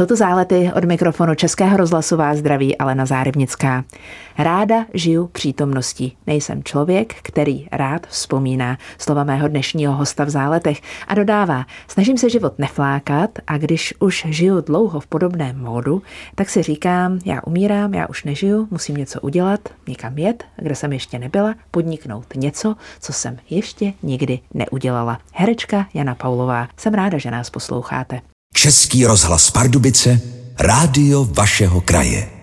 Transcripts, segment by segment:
Jsou to zálety od mikrofonu Českého rozhlasu vás zdraví Alena Zárybnická. Ráda žiju přítomností. Nejsem člověk, který rád vzpomíná slova mého dnešního hosta v záletech a dodává, snažím se život neflákat a když už žiju dlouho v podobném módu, tak si říkám, já umírám, já už nežiju, musím něco udělat, někam jet, kde jsem ještě nebyla, podniknout něco, co jsem ještě nikdy neudělala. Herečka Jana Paulová. Jsem ráda, že nás posloucháte. Český rozhlas Pardubice, rádio vašeho kraje.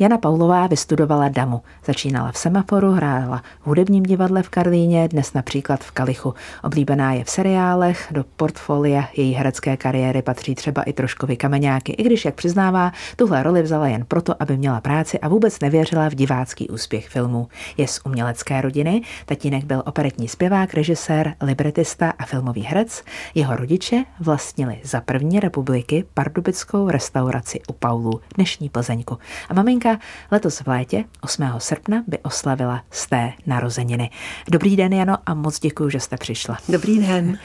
Jana Paulová vystudovala damu. Začínala v Semaforu, hrála v hudebním divadle v Karlíně, dnes například v Kalichu. Oblíbená je v seriálech, do portfolia její herecké kariéry patří třeba i trošku kameňáky, i když, jak přiznává, tuhle roli vzala jen proto, aby měla práci a vůbec nevěřila v divácký úspěch filmů. Je z umělecké rodiny, tatínek byl operetní zpěvák, režisér, libretista a filmový herec. Jeho rodiče vlastnili za první republiky pardubickou restauraci u Paulu, dnešní Plzeňku. A maminka Maminka letos v létě 8. srpna by oslavila sté narozeniny. Dobrý den, Jano, a moc děkuji, že jste přišla. Dobrý den.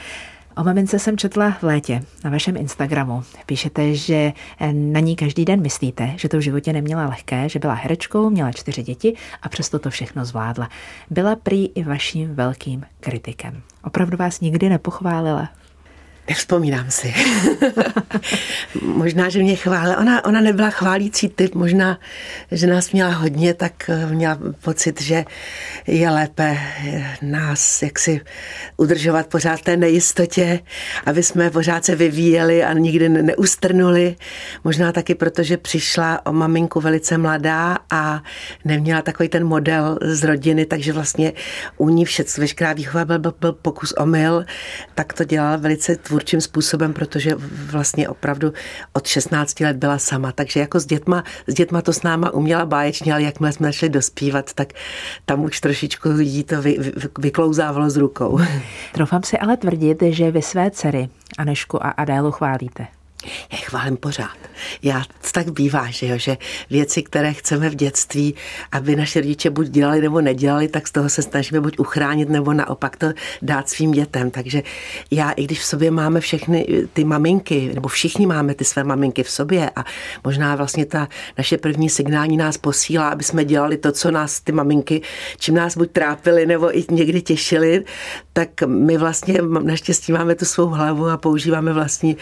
O mamince jsem četla v létě na vašem Instagramu. Píšete, že na ní každý den myslíte, že to v životě neměla lehké, že byla herečkou, měla čtyři děti a přesto to všechno zvládla. Byla prý i vaším velkým kritikem. Opravdu vás nikdy nepochválila Nevzpomínám si. možná, že mě chválila. Ona, ona nebyla chválící typ, možná, že nás měla hodně, tak eh, měla pocit, že je lépe eh, nás jaksi udržovat pořád té nejistotě, aby jsme pořád se vyvíjeli a nikdy neustrnuli. Možná taky proto, že přišla o maminku velice mladá a neměla takový ten model z rodiny, takže vlastně u ní vše, veškerá výchova byl, byl, byl pokus omyl, tak to dělala velice tvůrčí tvůrčím způsobem, protože vlastně opravdu od 16 let byla sama, takže jako s dětma, s dětma to s náma uměla báječně, ale jakmile jsme šli dospívat, tak tam už trošičku jí to vy, vy, vyklouzávalo z rukou. Troufám si ale tvrdit, že vy své dcery Anešku a Adélu chválíte. Já chválím pořád. Já tak bývá, že, jo, že věci, které chceme v dětství, aby naše rodiče buď dělali nebo nedělali, tak z toho se snažíme buď uchránit nebo naopak to dát svým dětem. Takže já, i když v sobě máme všechny ty maminky, nebo všichni máme ty své maminky v sobě a možná vlastně ta naše první signální nás posílá, aby jsme dělali to, co nás ty maminky, čím nás buď trápili nebo i někdy těšili, tak my vlastně naštěstí máme tu svou hlavu a používáme vlastní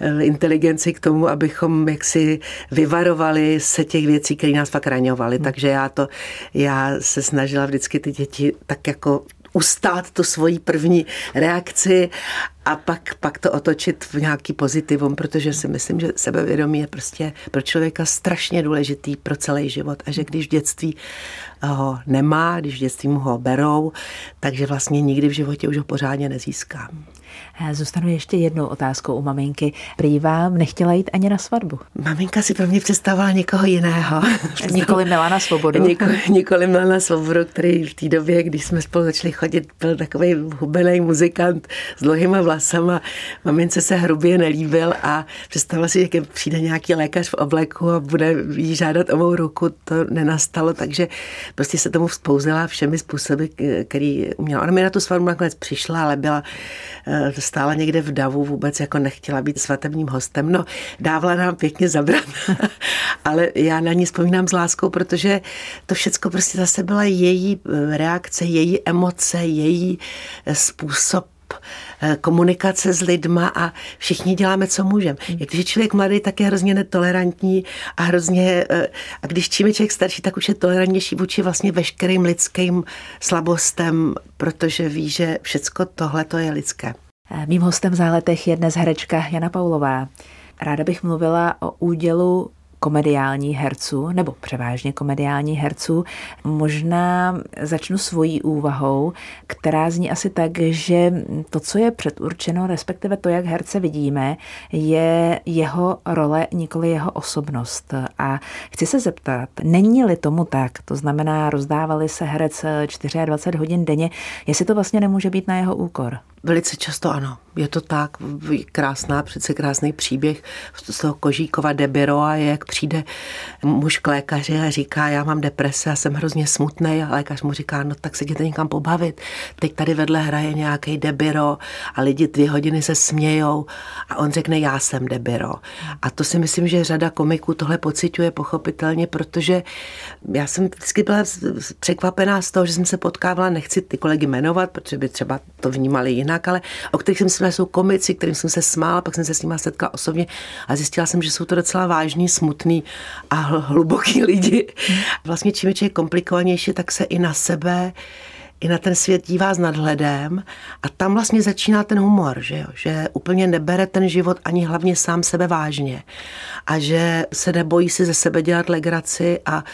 eh, inteligenci k tomu, abychom jaksi vyvarovali se těch věcí, které nás fakt raňovaly. Hmm. Takže já to, já se snažila vždycky ty děti tak jako ustát tu svoji první reakci a pak, pak to otočit v nějaký pozitivum, protože si myslím, že sebevědomí je prostě pro člověka strašně důležitý pro celý život a že když v dětství ho nemá, když v dětství mu ho berou, takže vlastně nikdy v životě už ho pořádně nezískám. Eh, zůstanu ještě jednou otázkou u maminky. Prý vám nechtěla jít ani na svatbu. Maminka si pro mě představovala někoho jiného. Nikoli Milana Svobodu. Nikoli, nikoli Milana Svobodu, který v té době, když jsme spolu začali chodit, byl takový hubený muzikant s dlouhýma vlasama. Mamince se hrubě nelíbil a představila si, že přijde nějaký lékař v obleku a bude jí žádat o mou ruku. To nenastalo, takže prostě se tomu vzpouzela všemi způsoby, který uměla. Ona mi na tu svatbu nakonec přišla, ale byla eh, stála někde v davu, vůbec jako nechtěla být svatebním hostem. No, dávala nám pěkně zabrat, ale já na ní vzpomínám s láskou, protože to všechno prostě zase byla její eh, reakce, její emoce, její eh, způsob eh, komunikace s lidma a všichni děláme, co můžeme. Hmm. Jak když je člověk mladý, tak je hrozně netolerantní a hrozně, a když čím je člověk starší, tak už je tolerantnější vůči vlastně veškerým lidským slabostem, protože ví, že všecko tohle to je lidské. Mým hostem v záletech je dnes herečka Jana Paulová. Ráda bych mluvila o údělu komediální herců, nebo převážně komediální herců. Možná začnu svojí úvahou, která zní asi tak, že to, co je předurčeno, respektive to, jak herce vidíme, je jeho role, nikoli jeho osobnost. A chci se zeptat, není-li tomu tak, to znamená, rozdávali se herec 24 hodin denně, jestli to vlastně nemůže být na jeho úkor? Velice často ano. Je to tak, krásná, přece krásný příběh z toho Kožíkova Debiro a jak přijde muž k lékaři a říká, já mám deprese a jsem hrozně smutný a lékař mu říká, no tak se jděte někam pobavit. Teď tady vedle hraje nějaký Debiro a lidi dvě hodiny se smějou a on řekne, já jsem Debiro. A to si myslím, že řada komiků tohle pociťuje pochopitelně, protože já jsem vždycky byla překvapená z toho, že jsem se potkávala, nechci ty kolegy jmenovat, protože by třeba to vnímali jinak, ale o kterých jsem si jsou komici, kterým jsem se smála, pak jsem se s nimi setkala osobně a zjistila jsem, že jsou to docela vážný, smutný a hluboký lidi. Vlastně čím je komplikovanější, tak se i na sebe i na ten svět dívá s nadhledem a tam vlastně začíná ten humor, že, jo? že úplně nebere ten život ani hlavně sám sebe vážně a že se nebojí si ze sebe dělat legraci a,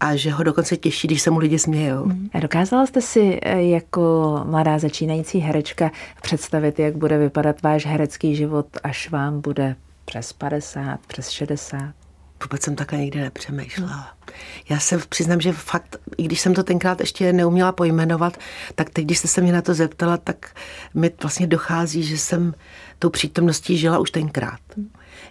a že ho dokonce těší, když se mu lidi smějou. A dokázala jste si eh, jako mladá začínající herečka představit, jak bude vypadat váš herecký život, až vám bude přes 50, přes 60? Vůbec jsem takhle nikdy nepřemýšlela. Já se přiznám, že fakt, i když jsem to tenkrát ještě neuměla pojmenovat, tak teď, když jste se mě na to zeptala, tak mi vlastně dochází, že jsem tou přítomností žila už tenkrát.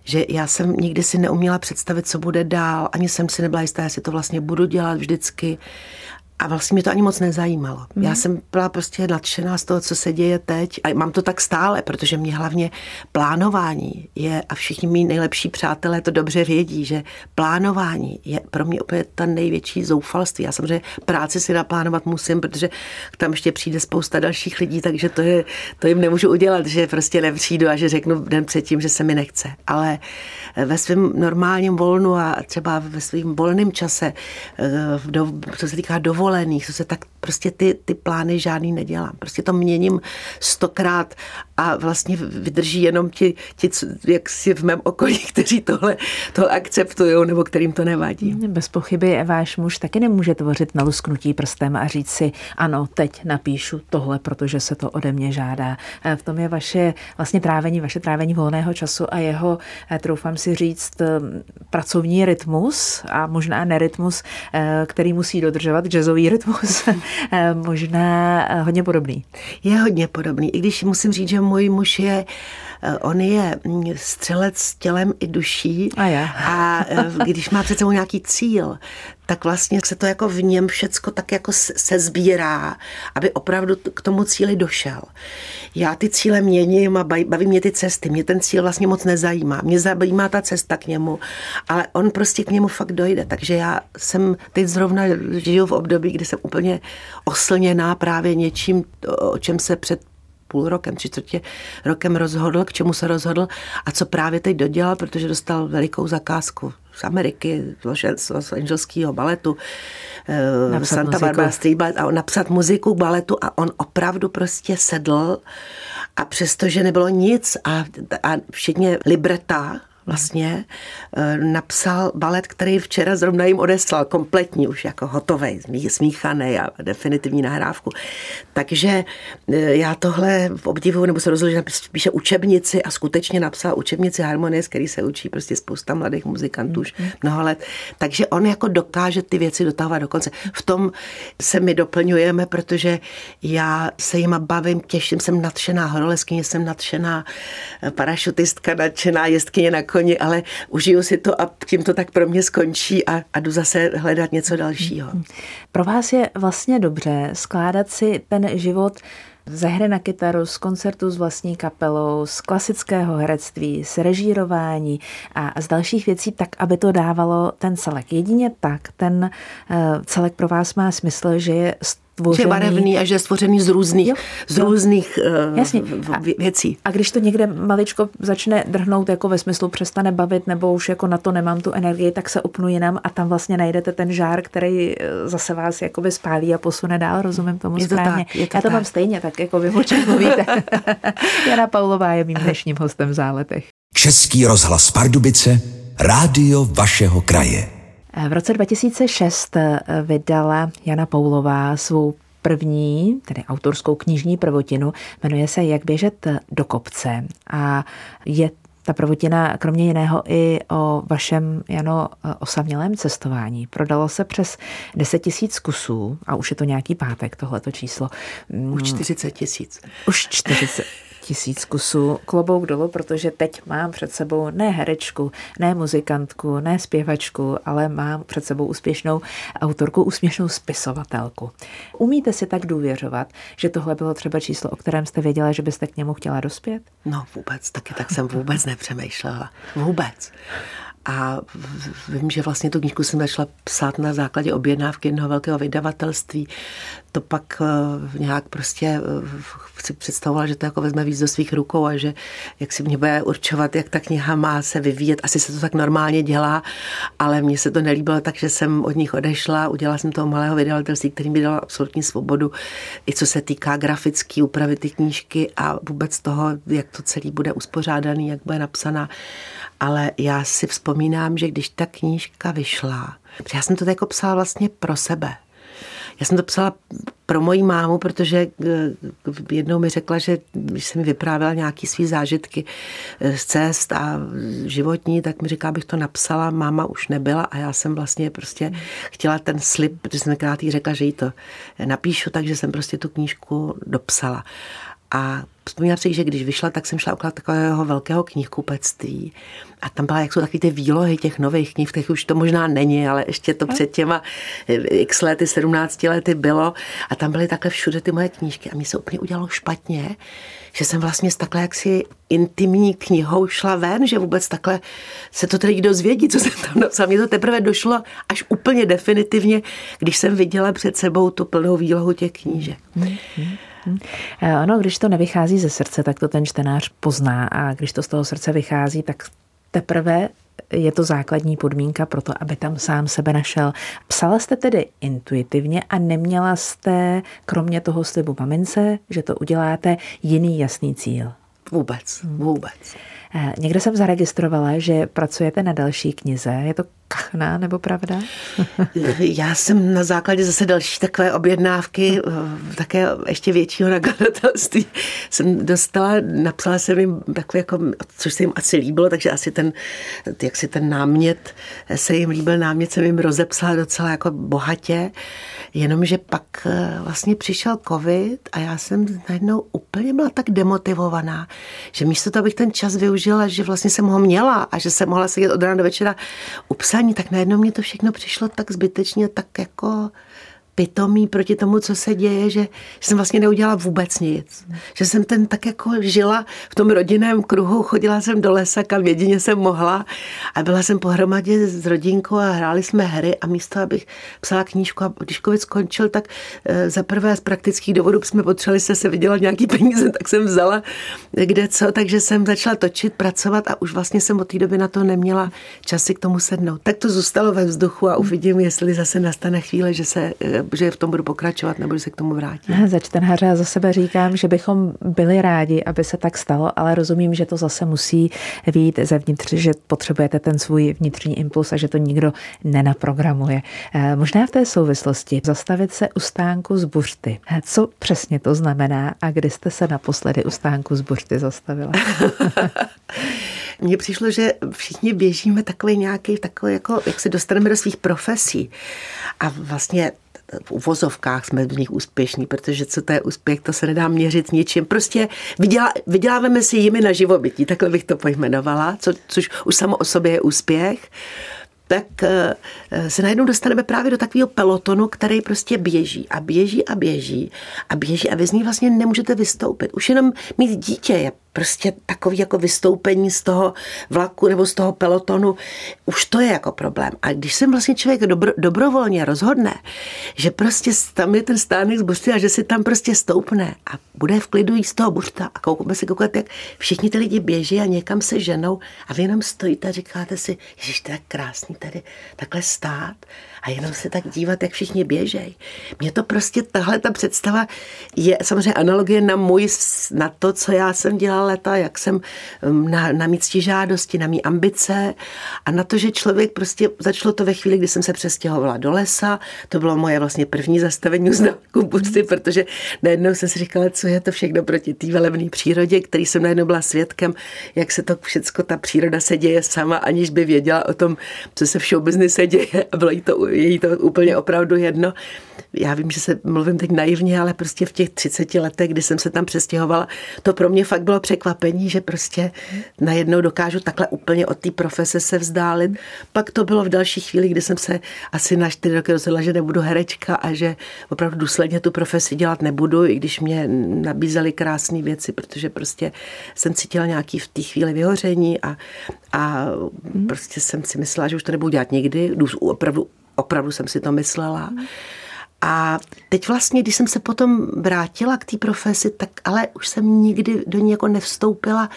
Že já jsem nikdy si neuměla představit, co bude dál, ani jsem si nebyla jistá, jestli to vlastně budu dělat vždycky. A vlastně mě to ani moc nezajímalo. Mm. Já jsem byla prostě nadšená z toho, co se děje teď. A mám to tak stále, protože mě hlavně plánování je, a všichni mý nejlepší přátelé to dobře vědí, že plánování je pro mě opět ta největší zoufalství. Já samozřejmě práci si naplánovat musím, protože tam ještě přijde spousta dalších lidí, takže to, je, to jim nemůžu udělat, že prostě nepřijdu a že řeknu den předtím, že se mi nechce. Ale ve svém normálním volnu a třeba ve svém volném čase, eh, co se týká dovolení, dovolených, co se tak prostě ty, ty plány žádný nedělám. Prostě to měním stokrát a vlastně vydrží jenom ti, ti jak si v mém okolí, kteří tohle to akceptují nebo kterým to nevadí. Bez pochyby váš muž taky nemůže tvořit na lusknutí prstem a říct si, ano, teď napíšu tohle, protože se to ode mě žádá. V tom je vaše vlastně trávení, vaše trávení volného času a jeho, eh, troufám si říct, eh, pracovní rytmus a možná nerytmus, eh, který musí dodržovat jazzový rytmus, možná hodně podobný. Je hodně podobný, i když musím říct, že můj muž je Eh, on je mm, střelec s tělem i duší a, já. a eh, když má před sebou nějaký cíl, tak vlastně se to jako v něm všecko tak jako se sbírá, aby opravdu k tomu cíli došel. Já ty cíle měním a baví mě ty cesty. Mě ten cíl vlastně moc nezajímá. Mě zajímá ta cesta k němu, ale on prostě k němu fakt dojde. Takže já jsem teď zrovna žiju v období, kdy jsem úplně oslněná právě něčím, o čem se před půl rokem, tři čtvrtě rokem rozhodl, k čemu se rozhodl a co právě teď dodělal, protože dostal velikou zakázku z Ameriky, z Los Angeleského baletu, eh, napsat Santa muziku. Barbara Street Ballet a on napsat muziku k baletu a on opravdu prostě sedl a přestože nebylo nic a, a včetně libreta, vlastně eh, napsal balet, který včera zrovna jim odeslal, kompletní, už jako hotový, smíchaný a definitivní nahrávku. Takže eh, já tohle v obdivu, nebo se rozhodl, že píše učebnici a skutečně napsal učebnici harmonie, z který se učí prostě spousta mladých muzikantů už mm-hmm. mnoho let. Takže on jako dokáže ty věci dotahovat do konce. V tom se my doplňujeme, protože já se jima bavím, těším, jsem nadšená horoleskyně, jsem nadšená eh, parašutistka, nadšená jezdkyně na koni, ale užiju si to a tím to tak pro mě skončí a, a jdu zase hledat něco dalšího. Pro vás je vlastně dobře skládat si ten život ze hry na kytaru, z koncertu s vlastní kapelou, z klasického herectví, z režírování a z dalších věcí tak, aby to dávalo ten celek. Jedině tak ten eh, celek pro vás má smysl, že je stvořený. Že barevný a že je stvořený z různých, jo, z různých uh, Jasně. věcí. A když to někde maličko začne drhnout jako ve smyslu přestane bavit nebo už jako na to nemám tu energii, tak se upnu jinam a tam vlastně najdete ten žár, který eh, zase vás jakoby spálí a posune dál, rozumím tomu je to správně. Tak, je to Já to tak. mám stejně, tak jako vy o čem mluvíte. Jana Paulová je mým dnešním hostem v Záletech. Český rozhlas Pardubice, rádio vašeho kraje. V roce 2006 eh, vydala Jana Poulová svou první, tedy autorskou knižní prvotinu, jmenuje se Jak běžet do kopce a je ta prvotina kromě jiného i o vašem, Jano, osamělém cestování. Prodalo se přes 10 tisíc kusů a už je to nějaký pátek, tohleto číslo. Už 40 tisíc. Už 40 tisíc kusů. Klobouk dolů, protože teď mám před sebou ne herečku, ne muzikantku, ne zpěvačku, ale mám před sebou úspěšnou autorku, úspěšnou spisovatelku. Umíte si tak důvěřovat, že tohle bylo třeba číslo, o kterém jste věděla, že byste k němu chtěla dospět? No vůbec, taky tak jsem vůbec nepřemýšlela. Vůbec. A vím, že vlastně tu knížku jsem začala psát na základě objednávky jednoho velkého vydavatelství. To pak uh, nějak prostě uh, si představovala, že to jako vezme víc do svých rukou a že jak si mě bude určovat, jak ta kniha má se vyvíjet. Asi se to tak normálně dělá, ale mně se to nelíbilo, takže jsem od nich odešla. Udělala jsem toho malého vydavatelství, který mi dal absolutní svobodu, i co se týká grafické úpravy ty knížky a vůbec toho, jak to celý bude uspořádaný, jak bude napsaná ale já si vzpomínám, že když ta knížka vyšla, já jsem to jako psala vlastně pro sebe. Já jsem to psala pro moji mámu, protože eh, jednou mi řekla, že když jsem mi vyprávěla nějaký svý zážitky eh, z cest a životní, tak mi říká, abych to napsala. Máma už nebyla a já jsem vlastně prostě chtěla ten slib, protože jsem krát jí řekla, že jí to napíšu, takže jsem prostě tu knížku dopsala. A vzpomínám si, že když vyšla, tak jsem šla okolo takového velkého knihkupectví a tam byla, jak jsou takové ty výlohy těch nových knih, těch už to možná není, ale ještě to před těma x lety, 17 lety bylo a tam byly takhle všude ty moje knížky a mi se úplně udělalo špatně, že jsem vlastně s takhle jaksi intimní knihou šla ven, že vůbec takhle se to tedy dozvědí, co jsem tam napsala. Mně to teprve došlo až úplně definitivně, když jsem viděla před sebou tu plnou výlohu těch knížek. Mm-hmm. Ano, když to nevychází ze srdce, tak to ten čtenář pozná a když to z toho srdce vychází, tak teprve je to základní podmínka pro to, aby tam sám sebe našel. Psala jste tedy intuitivně a neměla jste, kromě toho slibu mamince, že to uděláte, jiný jasný cíl? Vůbec, vůbec. Eh, někde jsem zaregistrovala, že pracujete na další knize. Je to kachna nebo pravda? Já jsem na základě zase další takové objednávky, eh, také ještě většího nakladatelství, jsem dostala, napsala jsem jim takové jako, což se jim asi líbilo, takže asi ten, jak si ten námět se jim líbil, námět jsem jim rozepsala docela jako bohatě, jenomže pak eh, vlastně přišel covid a já jsem najednou úplně byla tak demotivovaná, že místo toho, abych ten čas využila, že vlastně jsem ho měla a že jsem mohla sedět od rána do večera u psaní, tak najednou mě to všechno přišlo tak zbytečně, tak jako pitomý proti tomu, co se děje, že, jsem vlastně neudělala vůbec nic. Že jsem ten tak jako žila v tom rodinném kruhu, chodila jsem do lesa, kam jedině jsem mohla a byla jsem pohromadě s rodinkou a hráli jsme hry a místo, abych psala knížku a když covid skončil, tak e, za prvé z praktických důvodů jsme potřebovali se se vydělat nějaký peníze, tak jsem vzala kde co, takže jsem začala točit, pracovat a už vlastně jsem od té doby na to neměla časy k tomu sednout. Tak to zůstalo ve vzduchu a uvidím, jestli zase nastane chvíle, že se e, že v tom budu pokračovat, nebo se k tomu vrátit. Za čtenáře a za sebe říkám, že bychom byli rádi, aby se tak stalo, ale rozumím, že to zase musí výjít zevnitř, že potřebujete ten svůj vnitřní impuls a že to nikdo nenaprogramuje. Eh, možná v té souvislosti zastavit se u stánku z buřty. Eh, co přesně to znamená a kdy jste se naposledy u stánku z buřty zastavila? Mně přišlo, že všichni běžíme takový nějaký, takový jako, jak se dostaneme do svých profesí. A vlastně v uvozovkách jsme v nich úspěšní, protože co to je úspěch, to se nedá měřit ničím. Prostě vydělá, vyděláváme si jimi na živobytí, takhle bych to pojmenovala, co, což už samo o sobě je úspěch tak eh, se najednou dostaneme právě do takového pelotonu, který prostě běží a běží a běží a běží a vy z ní vlastně nemůžete vystoupit. Už jenom mít dítě je prostě takový jako vystoupení z toho vlaku nebo z toho pelotonu, už to je jako problém. A když se vlastně člověk dobro, dobrovolně rozhodne, že prostě tam je ten stánek z buřty a že si tam prostě stoupne a bude v klidu jíst z toho buřta a koukme si koukat, jak všichni ty lidi běží a někam se ženou a vy jenom stojíte a říkáte si, ježiš, to je krásný tady takhle stát a jenom se tak dívat, jak všichni běžejí. Mně to prostě, tahle ta představa je samozřejmě analogie na můj, na to, co já jsem dělala léta, jak jsem um, na, na mít žádosti, na mý ambice a na to, že člověk prostě, začalo to ve chvíli, kdy jsem se přestěhovala do lesa, to bylo moje vlastně první zastavení uznáku buřty, protože najednou jsem si říkala, co je to všechno proti té velebné přírodě, který jsem najednou byla svědkem, jak se to všechno, ta příroda se děje sama, aniž by věděla o tom, co se v showbiznise děje. A bylo jí to, jí to úplně opravdu jedno. Já vím, že se mluvím teď naivně, ale prostě v těch 30 letech, kdy jsem se tam přestěhovala, to pro mě fakt bylo překvapení, že prostě najednou dokážu takhle úplně od té profese se vzdálit. Pak to bylo v další chvíli, kdy jsem se asi na čtyři roky rozhodla, že nebudu herečka a že opravdu důsledně tu profesi dělat nebudu, i když mě nabízely krásné věci, protože prostě jsem cítila nějaký v té chvíli vyhoření a, a prostě jsem si myslela, že už to nebudu dělat nikdy. Opravdu, opravdu jsem si to myslela. A teď vlastně, když jsem se potom vrátila k té profesi, tak ale už jsem nikdy do ní jako nevstoupila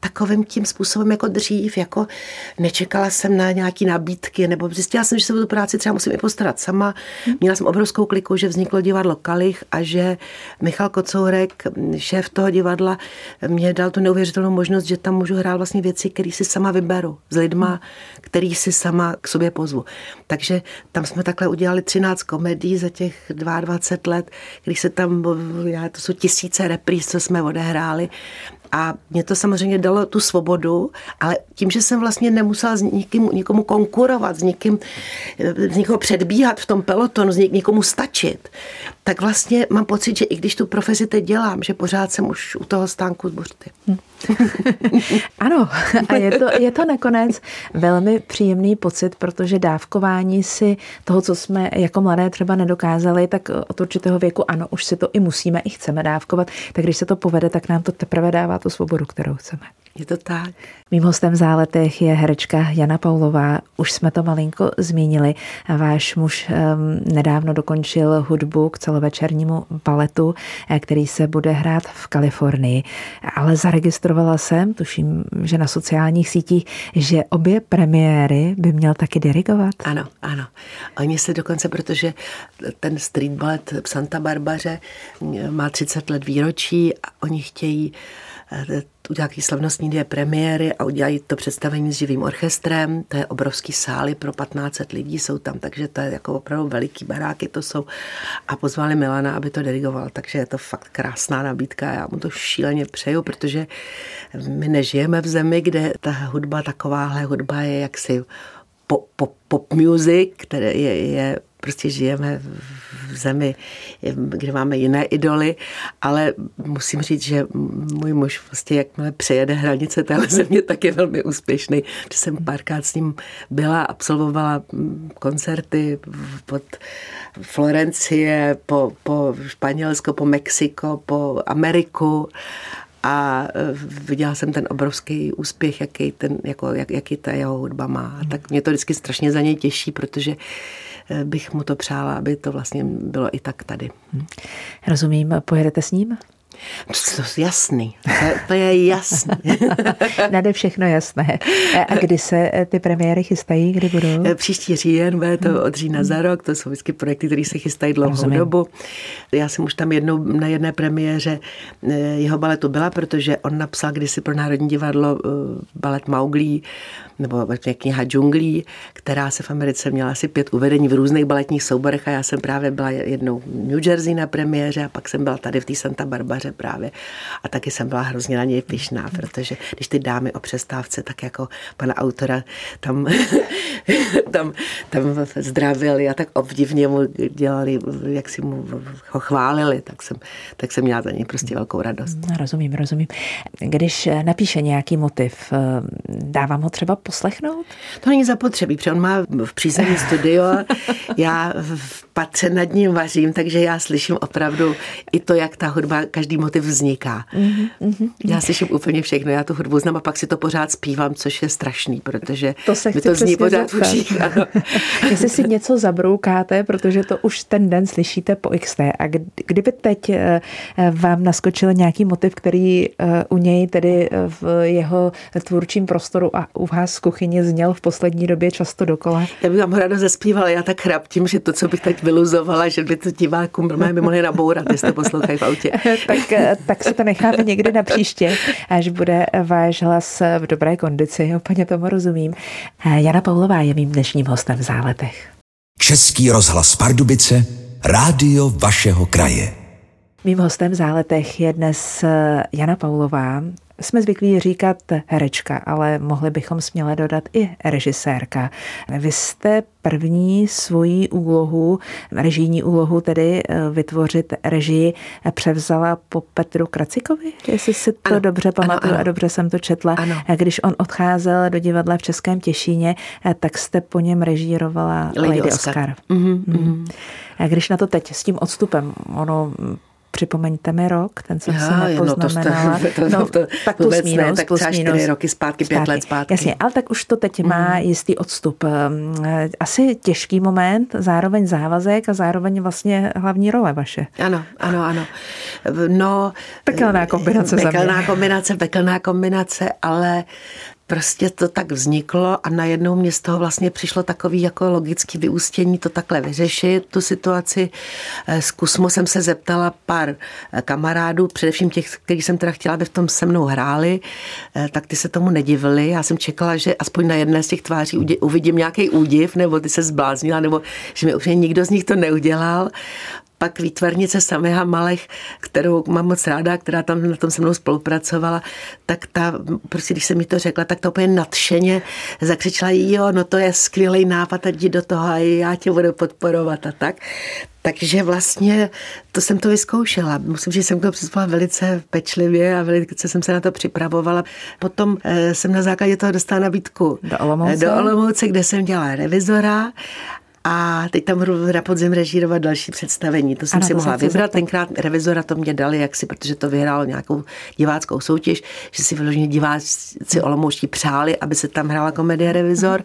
takovým tím způsobem jako dřív, jako nečekala jsem na nějaký nabídky, nebo zjistila jsem, že se o tu práci třeba musím i postarat sama. Měla jsem obrovskou kliku, že vzniklo divadlo Kalich a že Michal Kocourek, šéf toho divadla, mě dal tu neuvěřitelnou možnost, že tam můžu hrát vlastně věci, které si sama vyberu s lidma, který si sama k sobě pozvu. Takže tam jsme takhle udělali 13 komedí za těch těch 22 let, když se tam, já, to jsou tisíce repríz, co jsme odehráli a mě to samozřejmě dalo tu svobodu, ale tím, že jsem vlastně nemusela s nikým, nikomu konkurovat, s někým, s někoho předbíhat v tom pelotonu, s někomu stačit, tak vlastně mám pocit, že i když tu profesi teď dělám, že pořád jsem už u toho stánku z buřty. Hm. ano, a je to, je to nakonec velmi příjemný pocit, protože dávkování si toho, co jsme jako mladé třeba nedokázali, tak od určitého věku ano, už si to i musíme, i chceme dávkovat, tak když se to povede, tak nám to teprve dává tu svobodu, kterou chceme. Je to tak. Mým hostem v záletech je herečka Jana Paulová. Už jsme to malinko zmínili. Váš muž um, nedávno dokončil hudbu k celovečernímu baletu, eh, který se bude hrát v Kalifornii. Ale zaregistrovala jsem, tuším, že na sociálních sítích, že obě premiéry by měl taky dirigovat. Ano, ano. Oni se dokonce, protože ten street ballet v Santa Barbaře má 30 let výročí a oni chtějí eh, udělat slavnostní dvě premiéry a udělají to představení s živým orchestrem. To je obrovský sály pro 15 lidí jsou tam, takže to je jako opravdu veliký baráky to jsou. A pozvali Milana, aby to dirigoval, takže je to fakt krásná nabídka. Já mu to šíleně přeju, protože my nežijeme v zemi, kde ta hudba, takováhle hudba je jaksi pop, pop, pop music, které je, je prostě žijeme v zemi, kde máme jiné idoly, ale musím říct, že můj muž prostě jakmile přejede hranice téhle země, tak je velmi úspěšný. Že jsem párkrát s ním byla, absolvovala koncerty pod Florencie, po, po Španělsko, po Mexiko, po Ameriku a e, viděla jsem ten obrovský úspěch, jaký, ten, jako, jak, jaký ta jeho hudba má. Tak mě to vždycky strašně za něj těší, protože bych mu to přála, aby to vlastně bylo i tak tady. Rozumím, pojedete s ním? To je jasný, to, to je jasný. Nade všechno jasné. A kdy se ty premiéry chystají, kdy budou? E, příští říjen, bude to od října za rok, to jsou vždycky projekty, které se chystají dlouhou Rozumím. dobu. Já jsem už tam jednou na jedné premiéře e, jeho baletu byla, protože on napsal kdysi pro Národní divadlo balet Mauglí, nebo vlastně kniha džunglí, která se v Americe měla asi pět uvedení v různých baletních souborech a já jsem právě byla jednou v New Jersey na premiéře a pak jsem byla tady v té Santa Barbaře právě a taky jsem byla hrozně na něj pišná, protože když ty dámy o přestávce tak jako pana autora tam, tam, tam zdravili a tak obdivně mu dělali, jak si mu ho chválili, tak jsem, tak jsem měla za něj prostě velkou radost. No, rozumím, rozumím. Když napíše nějaký motiv, dávám ho třeba poslechnout? To není zapotřebí, protože on má v přízemí studio, já v patře nad ním vařím, takže já slyším opravdu i to, jak ta hudba, každý motiv vzniká. Mm-hmm. Já slyším úplně všechno, já tu hudbu znám a pak si to pořád zpívám, což je strašný, protože to se mi to zní pořád v uších. Jestli si něco zabroukáte, protože to už ten den slyšíte po XT a kdyby teď eh, vám naskočil nějaký motiv, který eh, u něj tedy v jeho tvůrčím prostoru a u vás z kuchyně zněl v poslední době často dokola. Já bych vám ráda zaspívala, já tak chraptím, že to, co bych teď vyluzovala, že by to divákům by mohli nabourat, jestli to poslouchají v autě. tak tak, tak se to necháme někdy na příště, až bude váš hlas v dobré kondici. Úplně tomu rozumím. Jana Pavlová je mým dnešním hostem v záletech. Český rozhlas Pardubice, rádio vašeho kraje. Mým hostem v záletech je dnes Jana Paulová, jsme zvyklí říkat herečka, ale mohli bychom směle dodat i režisérka. Vy jste první svoji úlohu, režijní úlohu, tedy eh, vytvořit režii, převzala po Petru Kracikovi, jestli si to ano, dobře pamatuju ano, ano. a dobře jsem to četla. Ano. Když on odcházel do divadla v Českém Těšíně, eh, tak jste po něm režírovala Lady, Lady Oscar. Oscar. Mm-hmm. Mm-hmm. A když na to teď s tím odstupem, ono Připomeňte mi rok, ten jsem se nepoznamenala. No, to, to, no, to, tak plus minus, ne, tak plus třeba čtyři minus. roky zpátky, pět let zpátky. Jasně, ale tak už to teď má mm. jistý odstup. Ehm, asi těžký moment, zároveň závazek a zároveň vlastně hlavní role vaše. Ano, ano, ano. No, pekelná kombinace. Pekelná kombinace, pekelná kombinace, ale prostě to tak vzniklo a najednou mě z toho vlastně přišlo takový jako logický vyústění to takhle vyřešit, tu situaci. S Kusmo jsem se zeptala pár eh, kamarádů, především těch, kteří jsem teda chtěla, aby v tom se mnou hráli, eh, tak ty se tomu nedivili. Já jsem čekala, že aspoň na jedné z těch tváří uvidím nějaký údiv, nebo ty se zbláznila, nebo že mi úplně nikdo z nich to neudělal pak výtvarnice Samiha Malech, kterou mám moc ráda, která tam na tom se mnou spolupracovala, tak ta, prostě když se mi to řekla, tak to úplně nadšeně zakřičela, jo, no to je skvělý nápad, jdi do toho a já tě budu podporovat a tak. Takže vlastně to jsem to vyzkoušela. Musím říct, že jsem to přispěla velice pečlivě a velice jsem se na to připravovala. Potom eh, jsem na základě toho dostala nabídku do Olomouce, do Olomouce kde jsem dělala revizora a teď tam budu na podzim režírovat další představení. To jsem ano, si to mohla vybrat. Tenkrát revizora to mě dali jaksi, protože to vyhrálo nějakou diváckou soutěž, že si vyloženě diváci Olomouští přáli, aby se tam hrála komedie Revizor.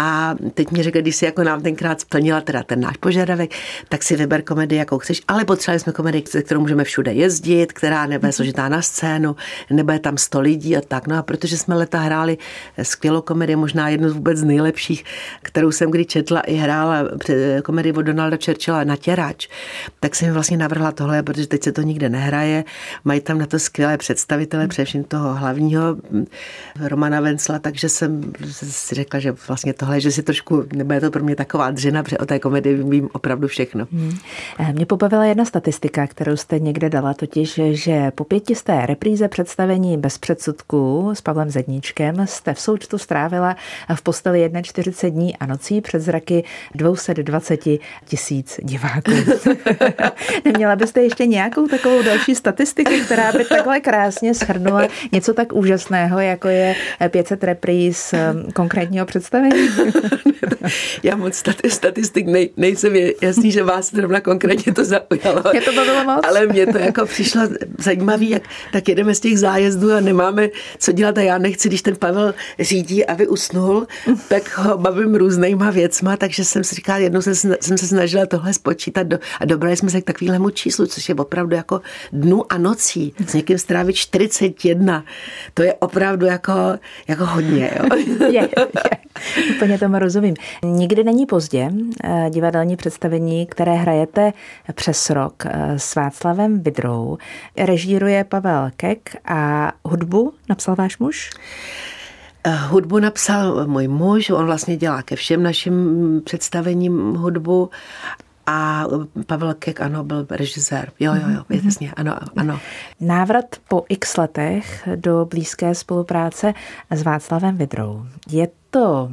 A teď mi řekl, když si jako nám tenkrát splnila teda ten náš požadavek, tak si vyber komedii, jakou chceš, ale potřebovali jsme komedii, kterou můžeme všude jezdit, která nebude složitá na scénu, nebude tam sto lidí a tak. No a protože jsme leta hráli skvělou komedii, možná jednu z vůbec nejlepších, kterou jsem kdy četla i hrála komedii od Donalda Churchilla na těrač, tak jsem mi vlastně navrhla tohle, protože teď se to nikde nehraje. Mají tam na to skvělé představitele, především toho hlavního Romana Vencla, takže jsem si řekla, že vlastně to tohle, že si trošku, nebude to pro mě taková dřina, protože o té komedii vím opravdu všechno. Hmm. Eh, mě pobavila jedna statistika, kterou jste někde dala, totiž, že po pětisté repríze představení bez předsudků s Pavlem Zedníčkem jste v součtu strávila v posteli 41 dní a nocí před zraky 220 tisíc diváků. Neměla byste ještě nějakou takovou další statistiku, která by takhle krásně shrnula něco tak úžasného, jako je 500 repríz eh, konkrétního představení? Já moc statistik nej, nejsem, je jasný, že vás zrovna konkrétně to zaujalo. Mě to bylo moc. Ale mně to jako přišlo zajímavý, jak tak jedeme z těch zájezdů a nemáme co dělat a já nechci, když ten Pavel řídí, aby usnul, tak ho bavím různýma věcma, takže jsem si říkala, jednou jsem, jsem se snažila tohle spočítat do, a dobrali jsme se k takovému číslu, což je opravdu jako dnu a nocí. S někým strávit 41, to je opravdu jako, jako hodně. Jo? Je, je. Úplně tomu rozumím. Nikdy není pozdě. Eh, divadelní představení, které hrajete přes rok eh, s Václavem Vidrou, režíruje Pavel Kek a hudbu napsal váš muž? Eh, hudbu napsal můj muž, on vlastně dělá ke všem našim představením hudbu a Pavel Kek, ano, byl režisér. Jo, jo, jo, mm-hmm. jasně, ano, ano. Návrat po x letech do blízké spolupráce s Václavem Vidrou. Je to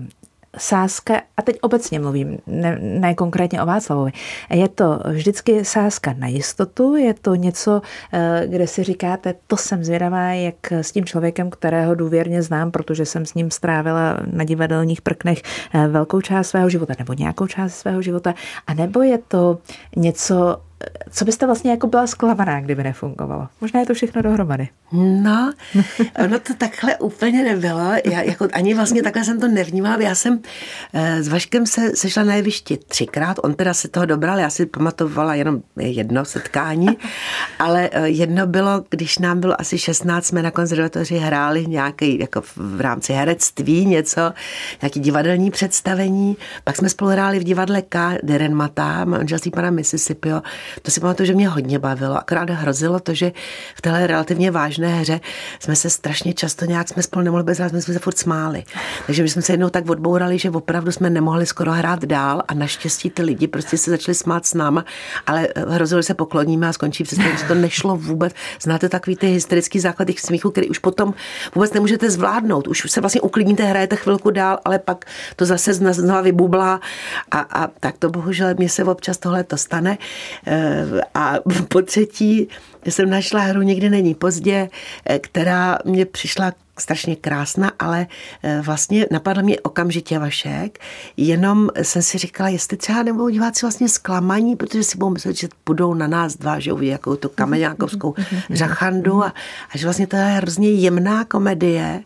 sázka, a teď obecně mluvím, ne, ne konkrétně o Václavovi, je to vždycky sázka na jistotu, je to něco, eh, kde si říkáte, to jsem zvědavá, jak s tím člověkem, kterého důvěrně znám, protože jsem s ním strávila na divadelních prknech eh, velkou část svého života nebo nějakou část svého života, a nebo je to něco, co byste vlastně jako byla zklamaná, kdyby nefungovalo? Možná je to všechno dohromady. No, ono to takhle úplně nebylo. Já jako ani vlastně takhle jsem to nevnímala. Já jsem eh, s Vaškem se sešla na jevišti třikrát. On teda se toho dobral, já si pamatovala jenom jedno setkání, ale eh, jedno bylo, když nám bylo asi 16, jsme na konzervatoři hráli nějaký, jako v rámci herectví něco, nějaký divadelní představení. Pak jsme spolu hráli v divadle K. Derenmata, manželství pana Mississippio to si pamatuju, že mě hodně bavilo. Akorát hrozilo to, že v téhle relativně vážné hře jsme se strašně často nějak jsme spolu nemohli bez jsme se furt smáli. Takže my jsme se jednou tak odbourali, že opravdu jsme nemohli skoro hrát dál a naštěstí ty lidi prostě se začali smát s náma, ale hrozilo, že se pokloníme a skončí přes že to nešlo vůbec. Znáte takový ty hysterický základy smíchu, který už potom vůbec nemůžete zvládnout. Už se vlastně uklidníte, hrajete chvilku dál, ale pak to zase znova vybublá a, a tak to bohužel mě se občas tohle to stane. A po třetí jsem našla hru Někdy není pozdě, která mě přišla strašně krásná, ale eh, vlastně napadl mě okamžitě Vašek, jenom jsem si říkala, jestli třeba nebudou diváci vlastně zklamaní, protože si budou myslet, že budou na nás dva, že uvidí jakou tu kameňákovskou řachandu a, a že vlastně to je hrozně jemná komedie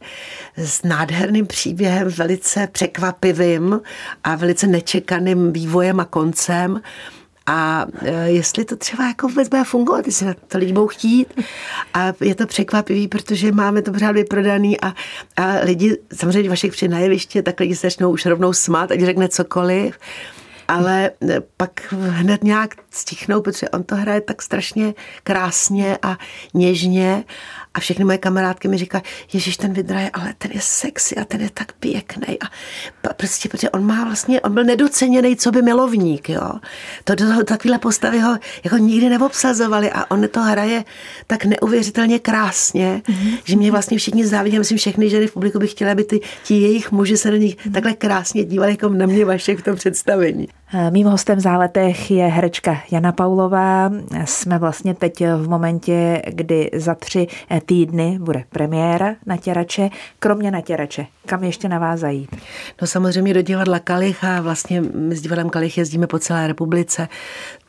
s nádherným příběhem, velice překvapivým a velice nečekaným vývojem a koncem a e, jestli to třeba jako vůbec bude fungovat, jestli na to lidi budou chtít. A je to překvapivý, protože máme to pořád vyprodaný a, a lidi, samozřejmě vašich při na tak lidi se začnou už rovnou smát, ať řekne cokoliv ale e, pak hned nějak stichnou, protože on to hraje tak strašně krásně a něžně a všechny moje kamarádky mi říkají, Ježíš, ten Vidra je, ale ten je sexy a ten je tak pěkný. A prostě, protože on má vlastně, on byl nedoceněný, co by milovník, jo. To do takovéhle postavy ho jako nikdy neobsazovali a on to hraje tak neuvěřitelně krásně, mm-hmm. že mě vlastně všichni závidí, myslím, všechny ženy v publiku by chtěly, aby ty, ti jejich muži se na nich mm-hmm. takhle krásně dívali, jako na mě vaše v tom představení. Mým hostem v záletech je herečka Jana Paulová. Jsme vlastně teď v momentě, kdy za tři týdny bude premiéra Natěrače. Kromě Natěrače, kam ještě na vás zajít? No samozřejmě do divadla Kalich a vlastně my s divadlem Kalich jezdíme po celé republice,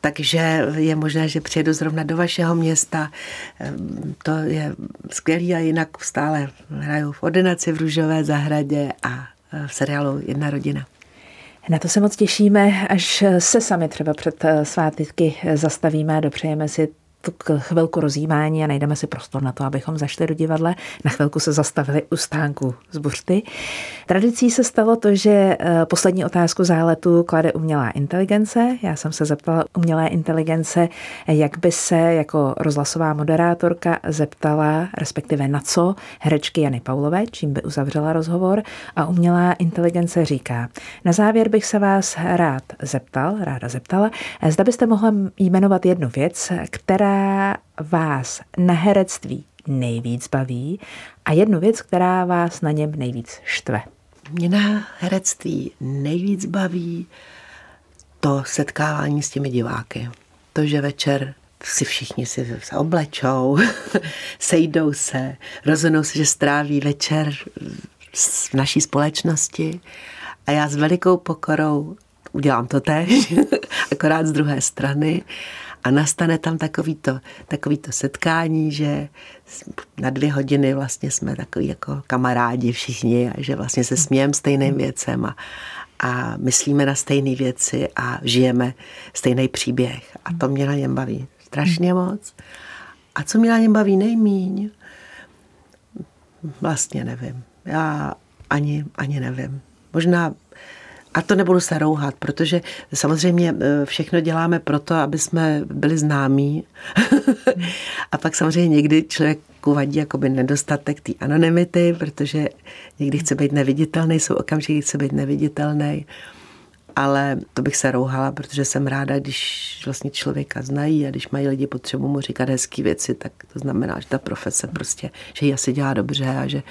takže je možné, že přijedu zrovna do vašeho města. Ehm, to je skvělý a jinak stále hraju v ordinaci v Růžové zahradě a v seriálu Jedna rodina. Na to se moc těšíme, až se sami třeba před svátky zastavíme a dopřejeme si chvilku rozjímání a najdeme si prostor na to, abychom zašli do divadla. Na chvilku se zastavili u stánku z Buřty. Tradicí se stalo to, že eh, poslední otázku záletu klade umělá inteligence. Já jsem se zeptala umělé inteligence, jak by se jako rozhlasová moderátorka zeptala, respektive na co, herečky Jany Paulové, čím by uzavřela rozhovor. A umělá inteligence říká, na závěr bych se vás rád zeptal, ráda zeptala, zda byste mohla jmenovat jednu věc, která vás na herectví nejvíc baví a jednu věc, která vás na něm nejvíc štve. Mě na herectví nejvíc baví to setkávání s těmi diváky. To, že večer si všichni si se oblečou, sejdou se, rozhodnou se, že stráví večer v naší společnosti a já s velikou pokorou udělám to tež, akorát z druhé strany a nastane tam takovýto, takovýto setkání, že na dvě hodiny vlastně jsme takový jako kamarádi všichni a že vlastně se smějeme stejným věcem a, a myslíme na stejné věci a žijeme stejný příběh. A to mě na něm baví strašně moc. A co mě na něm baví nejmíň? Vlastně nevím. Já ani, ani nevím. Možná a to nebudu se rouhat, protože samozřejmě e, všechno děláme proto, aby jsme byli známí. a pak samozřejmě někdy člověku vadí jakoby nedostatek té anonymity, protože někdy chce být neviditelný, jsou okamžiky, chce být neviditelný. Ale to bych se rouhala, protože jsem ráda, když vlastně člověka znají a když mají lidi potřebu mu říkat hezké věci, tak to znamená, že ta profese prostě, že ji asi dělá dobře a že,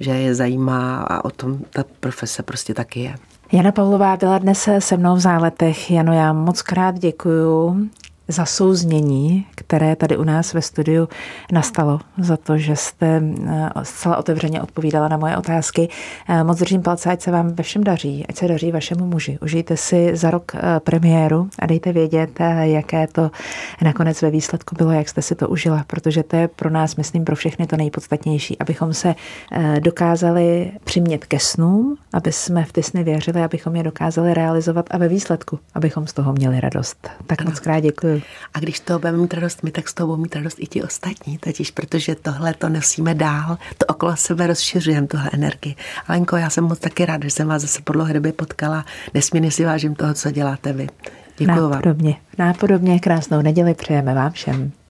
že je zajímá a o tom ta profese prostě taky je. Jana Pavlová byla dnes se mnou v záletech. Jano, já moc krát děkuju za souznění, které tady u nás ve studiu nastalo, za to, že jste eh, zcela otevřeně odpovídala na moje otázky. Eh, moc držím palce, ať se vám ve všem daří, ať se daří vašemu muži. Užijte si za rok eh, premiéru a dejte vědět, jaké to nakonec ve výsledku bylo, jak jste si to užila, protože to je pro nás, myslím, pro všechny to nejpodstatnější, abychom se dokázali přimět ke snům, aby jsme v ty sny věřili, abychom je dokázali realizovat a ve výsledku, abychom z toho měli radost. Tak ano. moc krát děkuji. A když to budeme mít radost my, tak z toho budou mít radost i ti ostatní, totiž protože tohle to nosíme dál, to okolo sebe rozšiřujeme, tuhle energii. Alenko, já jsem moc taky ráda, že jsem vás zase po dlouhé době potkala. Nesmírně si vážím toho, co děláte vy. Děkuji vám. Nápodobně, nápodobně krásnou neděli přejeme vám všem.